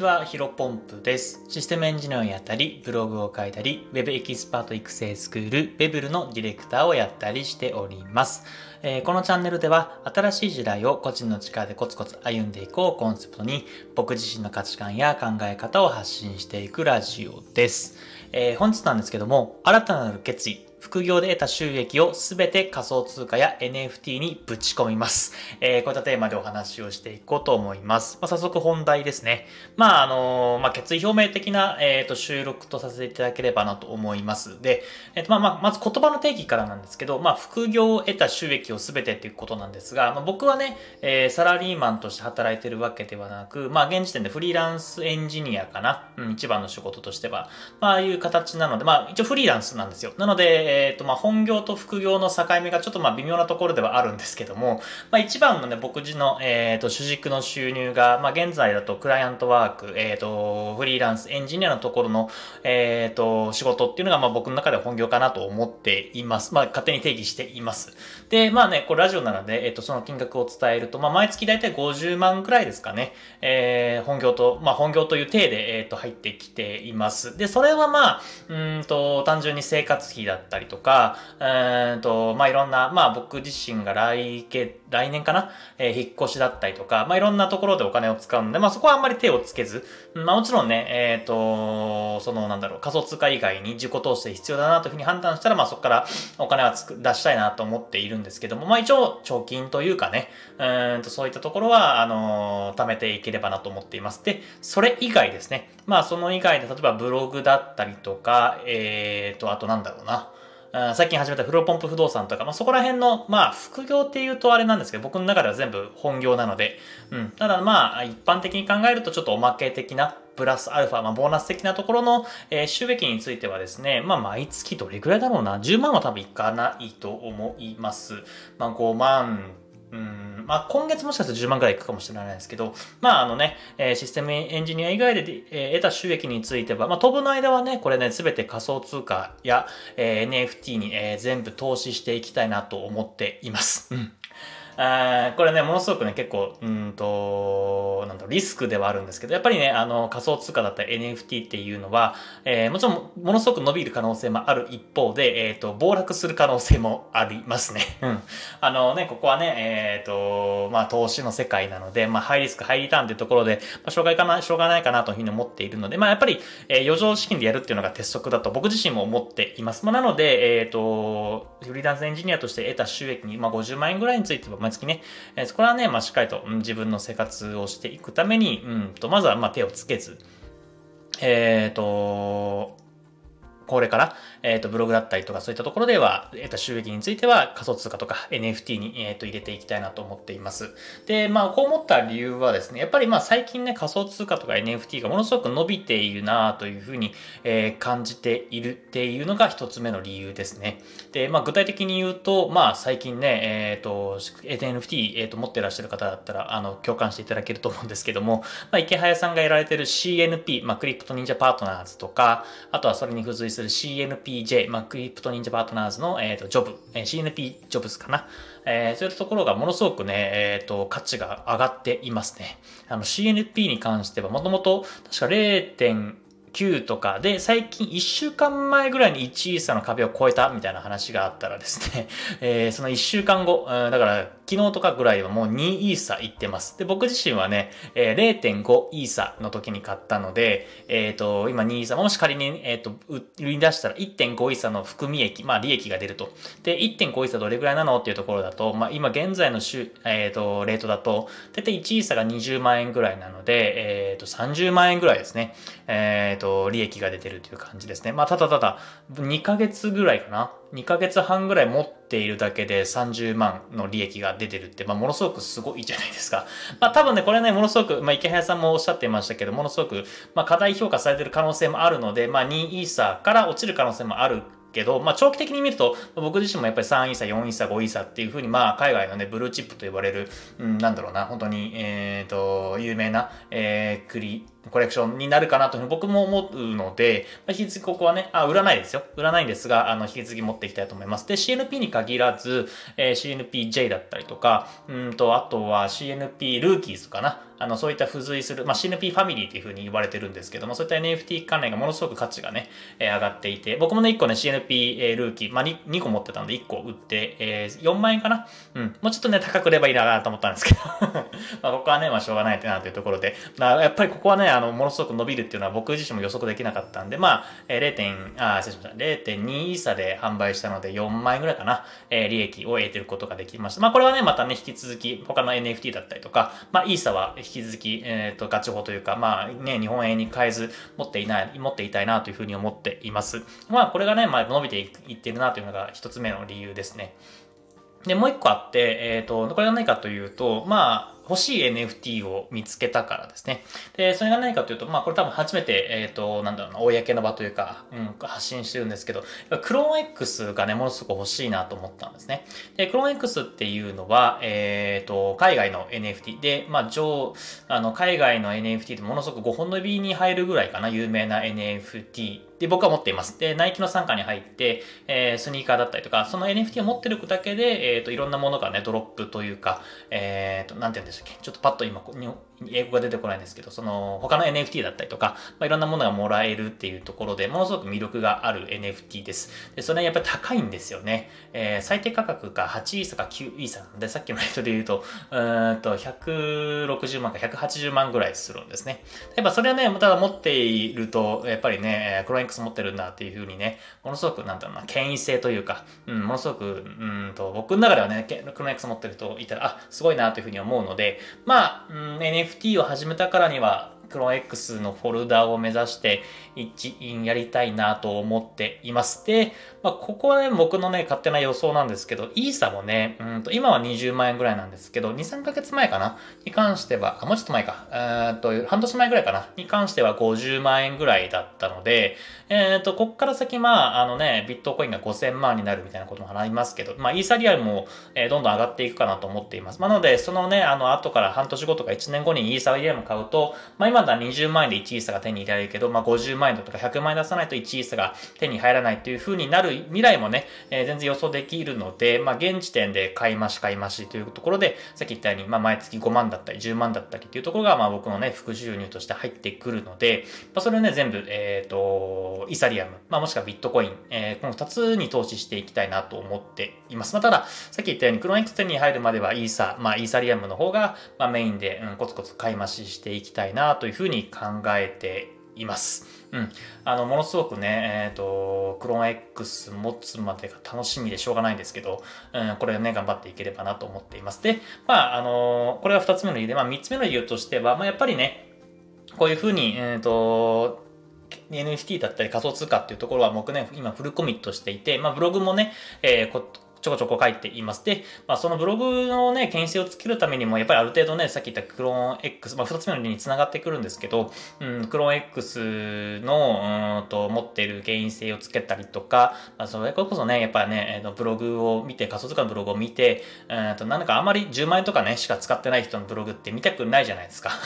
ちは、ヒロポンプです。システムエンジニアをやったり、ブログを書いたり、Web エキスパート育成スクール、Webl のディレクターをやったりしております。えー、このチャンネルでは、新しい時代を個人の力でコツコツ歩んでいこうコンセプトに、僕自身の価値観や考え方を発信していくラジオです。えー、本日なんですけども、新たなる決意、副業で得た収益をすべて仮想通貨や NFT にぶち込みます。えー、こういったテーマでお話をしていこうと思います。まあ、早速本題ですね。まあ、あのー、まあ、決意表明的な、えっ、ー、と、収録とさせていただければなと思います。で、えっ、と、まあ、まあ、まず言葉の定義からなんですけど、まあ、副業を得た収益をすべてっていうことなんですが、まあ、僕はね、えー、サラリーマンとして働いてるわけではなく、まあ、現時点でフリーランスエンジニアかな。うん、一番の仕事としては。まあ、ああいう形なので、まあ、一応フリーランスなんですよ。なので、えっ、ー、と、まあ、本業と副業の境目がちょっとまあ微妙なところではあるんですけども、まあ、一番のね、僕自の、えっ、ー、と、主軸の収入が、まあ、現在だとクライアントワーク、えっ、ー、と、フリーランス、エンジニアのところの、えっ、ー、と、仕事っていうのが、まあ、僕の中で本業かなと思っています。まあ、勝手に定義しています。で、まあね、これラジオなので、えっ、と、その金額を伝えると、まあ、毎月だいたい50万くらいですかね、えー、本業と、まあ、本業という体で、えっ、と、入ってきています。で、それはまあ、うんと、単純に生活費だったりとか、うんと、まあ、いろんな、まあ、僕自身が来、来年かな、えー、引っ越しだったりとか、まあ、いろんなところでお金を使うので、まあ、そこはあんまり手をつけず、まあ、もちろんね、えっ、ー、と、その、なんだろう、仮想通貨以外に自己投資で必要だなというふうに判断したら、まあ、そこからお金はつく出したいなと思っているんですけども、まあ、一応、貯金というかね、うんと、そういったところは、あのー、貯めていければなと思っています。で、それ以外ですね。まあ、その以外で、例えばブログだったりとか、えっ、ー、と、あとなんだろうな。最近始めたフローポンプ不動産とか、まあ、そこら辺の、まあ、副業っていうとあれなんですけど、僕の中では全部本業なので、うん。ただまあ、一般的に考えるとちょっとおまけ的な、プラスアルファ、まあ、ボーナス的なところの、えー、収益についてはですね、まあ、毎月どれぐらいだろうな、10万は多分いかないと思います。まあ、5万、うんまあ、今月もしかしたら10万くらいいくかもしれないですけど、まあ、あのね、えシステムエンジニア以外で、え得た収益については、まあ、当分の間はね、これね、すべて仮想通貨や、え NFT に、え全部投資していきたいなと思っています。うん。あこれね、ものすごくね、結構、うんと、なんだろう、リスクではあるんですけど、やっぱりね、あの、仮想通貨だったり NFT っていうのは、えー、もちろん、ものすごく伸びる可能性もある一方で、えっ、ー、と、暴落する可能性もありますね。うん。あのね、ここはね、えっ、と、まあ、投資の世界なので、まあ、ハイリスク、ハイリターンっていうところで、まあ、しょうがないかな、しょうがないかなというふうに思っているので、まあ、やっぱり、えー、余剰資金でやるっていうのが鉄則だと僕自身も思っています。まあ、なので、えっ、と、フリーランスエンジニアとして得た収益に、まあ、50万円ぐらいについては毎月ね、えそこはね、まあ、しっかりと、うん、自分の生活をしていくために、うんと、まずは、まあ、手をつけず、えっ、ー、と、これから、えっ、と、ブログだったりとかそういったところでは、えっ、ー、と、収益については仮想通貨とか NFT に、え、ー、と、入れていきたいなと思っています。で、まあ、こう思った理由はですね、やっぱりまあ、最近ね、仮想通貨とか NFT がものすごく伸びているなというふうに、え感じているっていうのが一つ目の理由ですね。で、まあ、具体的に言うと、まあ、最近ね、えっ、と、NFT、えっ、と、持ってらっしゃる方だったら、あの、共感していただけると思うんですけども、まあ、池早さんがやられてる CNP、まあ、クリプト忍者パートナーズとか、あとはそれに付随する CNP CNPJ、まあ、クリプト忍者パートナーズの、えっ、と、ジョブ、えー、CNP ジョブズかな。えー、そういったところがものすごくね、えっ、ー、と、価値が上がっていますね。あの、CNP に関してはもともと、確か 0. 9とかで、最近1週間前ぐらいに1イーサの壁を超えたみたいな話があったらですね、えー、その1週間後、だから昨日とかぐらいはもう2イーサ行ってます。で、僕自身はね、えー、0.5イーサの時に買ったので、えっ、ー、と、今2イーサ、もし仮に、えっ、ー、と、売り出したら1.5イーサの含み益、まあ利益が出ると。で、1.5イーサどれぐらいなのっていうところだと、まあ今現在の週、えっ、と、レートだと、だいたい1イーサが20万円ぐらいなので、えっ、と、30万円ぐらいですね。えっ、と、利益が出てるという感じですね。まあただただ、2ヶ月ぐらいかな。2ヶ月半ぐらい持っているだけで30万の利益が出てるって、まあ、ものすごくすごいじゃないですか。まあ、多分ね、これね、ものすごく、まあ、池早さんもおっしゃっていましたけど、ものすごく、まあ、過大評価されてる可能性もあるので、まあ、2イーサーから落ちる可能性もあるけど、まあ、長期的に見ると、僕自身もやっぱり3イーサ、4イーサ、5イーサっていうふうに、まあ、海外のね、ブルーチップと呼ばれる、うん、なんだろうな、本当に、えっ、ー、と、有名な、えー、クリ、コレクションになるかなというふうに僕も思うので、引き続きここはね、あ、売らないですよ。売らないんですが、あの、引き続き持っていきたいと思います。で、CNP に限らず、えー、CNPJ だったりとか、うんと、あとは CNP ルーキーズかな。あの、そういった付随する、まあ、CNP ファミリーというふうに言われてるんですけども、そういった NFT 関連がものすごく価値がね、えー、上がっていて、僕もね、1個ね、CNP、えー、ルーキー、まあ2、2個持ってたんで1個売って、えー、4万円かなうん。もうちょっとね、高くればいいなと思ったんですけど まあ、ここはね、まあ、しょうがないってなというところで、まあ、やっぱりここはね、あの、ものすごく伸びるっていうのは僕自身も予測できなかったんで、まあ、えー、0. あ、失礼しました。0.2イーサで販売したので、4万円ぐらいかな、えー、利益を得てることができました。まあ、これはね、またね、引き続き、他の NFT だったりとか、まあ、イーサは引き続き、えっ、ー、と、ガチ法というか、まあね、日本円に変えず持っていない、持っていたいなというふうに思っています。まあ、これがね、まあ、伸びていってるなというのが一つ目の理由ですね。で、もう一個あって、えっ、ー、と、これが何かというと、まあ、欲しい NFT を見つけたからですね。で、それが何かというと、まあこれ多分初めて、えっ、ー、と、なんだろうな、公の場というか、うん、発信してるんですけど、クローン X がね、ものすごく欲しいなと思ったんですね。で、クローン X っていうのは、えっ、ー、と、海外の NFT で、まあ上、あの、海外の NFT でものすごく5本の指に入るぐらいかな、有名な NFT で、僕は持っています。で、ナイキの傘下に入って、えー、スニーカーだったりとか、その NFT を持ってるだけで、えっ、ー、と、いろんなものがね、ドロップというか、えっ、ー、と、なんて言うんでしたっけ、ちょっとパッと今、英語が出てこないんですけど、その、他の NFT だったりとか、まあ、いろんなものがもらえるっていうところで、ものすごく魅力がある NFT です。で、それはやっぱり高いんですよね。えー、最低価格が8イーサか9イーサなんで、さっきのレートで言うと、うんと、160万か180万ぐらいするんですね。やっぱそれはね、ただ持っていると、やっぱりね、クロエンクス持ってるんだっていうふうにね、ものすごく、なんだろうな、権威性というか、うん、ものすごく、うんと、僕の中ではね、クロエンクス持ってるといたら、あ、すごいなというふうに思うので、まあ、うん、NFT ft を始めたからには、クローン X のフォルダを目指して一員やりたいなと思っています。で、まあ、ここはね、僕のね、勝手な予想なんですけど、イーサもね、うんと、今は20万円ぐらいなんですけど、2、3ヶ月前かな？に関しては、あ、もうちょっと前か、え、っと、半年前ぐらいかな？に関しては50万円ぐらいだったので、えー、と、こっから先、まあ、あのね、ビットコインが5000万になるみたいなことも話りますけど、まあ、イーサリアルも、えー、どんどん上がっていくかなと思っています。まあ、なので、そのね、あの、後から半年後とか1年後にイーサリアルも買うと、まあ、今だ20万円で1イーサが手に入れられるけど、まあ、50万円とか100万円出さないと1イーサが手に入らないっていう風になる未来もね、えー、全然予想できるので、まあ、現時点で買い増し買い増しというところで、さっき言ったように、まあ、毎月5万だったり10万だったりっていうところが、まあ、僕のね、副収入として入ってくるので、まあ、それをね、全部、えっ、ー、と、イサリアム、まあ、もしくはビットコイン、えー、この2つに投資していきたいなと思っています。まあ、ただ、さっき言ったように、クローン X に入るまではイーサ、まあ、イーサリアムの方が、まあ、メインで、うん、コツコツ買い増ししていきたいなというふうに考えています。うん。あの、ものすごくね、えっ、ー、と、クローン X 持つまでが楽しみでしょうがないんですけど、うん、これをね、頑張っていければなと思っています。で、まあ、あの、これが2つ目の理由で、まあ、3つ目の理由としては、まあ、やっぱりね、こういうふうに、えっ、ー、と、NFT だったり仮想通貨っていうところは僕ね、今フルコミットしていて、まあブログもね、えー、ちょこちょこ書いています。で、まあ、そのブログのね、検出をつけるためにも、やっぱりある程度ね、さっき言ったクローン X、まあ、二つ目の例に繋がってくるんですけど、うん、クローン X の、うんと、持っている原因性をつけたりとか、まあ、それこそね、やっぱりね、ブログを見て、仮想通貨のブログを見て、うんと、なんかあまり10万円とかね、しか使ってない人のブログって見たくないじゃないですか。ま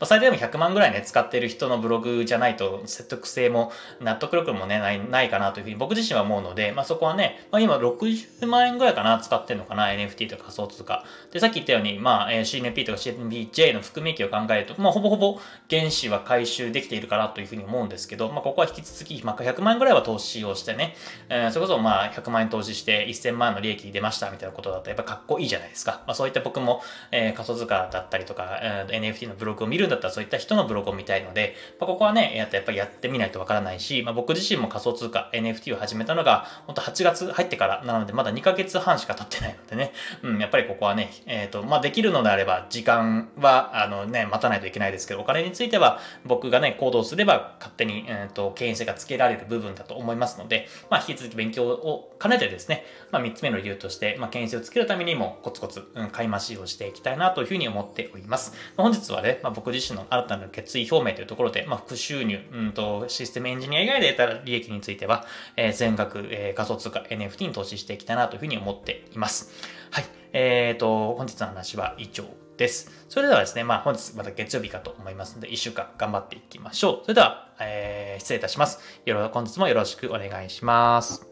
あ、最低でも100万ぐらいね、使ってる人のブログじゃないと、説得性も、納得力もね、ない、ないかなというふうに僕自身は思うので、まあ、そこはね、まあ、今60万万円ぐらいかな、使ってんのかな ?NFT とか仮想通貨。で、さっき言ったように、まあ、え CNP とか CNPJ の含み益を考えると、まあ、ほぼほぼ原資は回収できているかなというふうに思うんですけど、まあ、ここは引き続き、まあ、100万円ぐらいは投資をしてね、えー、それこそ、まあ、100万円投資して1000万円の利益出ましたみたいなことだと、やっぱかっこいいじゃないですか。まあ、そういった僕も、えー、仮想通貨だったりとか、えー、NFT のブログを見るんだったら、そういった人のブログを見たいので、まあ、ここはね、やっぱりやってみないとわからないし、まあ、僕自身も仮想通貨、NFT を始めたのが、本当8月入ってからなので、まだ2ヶ月半しか経ってないのでね、うん、やっぱりここはね、えっ、ー、と、まあ、できるのであれば、時間は、あのね、待たないといけないですけど、お金については、僕がね、行動すれば、勝手に、えっ、ー、と、権威性がつけられる部分だと思いますので、まあ、引き続き勉強を兼ねてですね、まあ、3つ目の理由として、まあ、権威性をつけるためにも、コツコツ、うん、買い増しをしていきたいなというふうに思っております。まあ、本日はね、まあ、僕自身の新たな決意表明というところで、まあ、副収入、うんと、システムエンジニア以外で得た利益については、えー、全額、えー、仮想通貨 NFT に投資していきたいなというふうに思っています。はい。えっ、ー、と、本日の話は以上です。それではですね、まあ本日また月曜日かと思いますので、1週間頑張っていきましょう。それでは、えー、失礼いたします。よろ、本日もよろしくお願いします。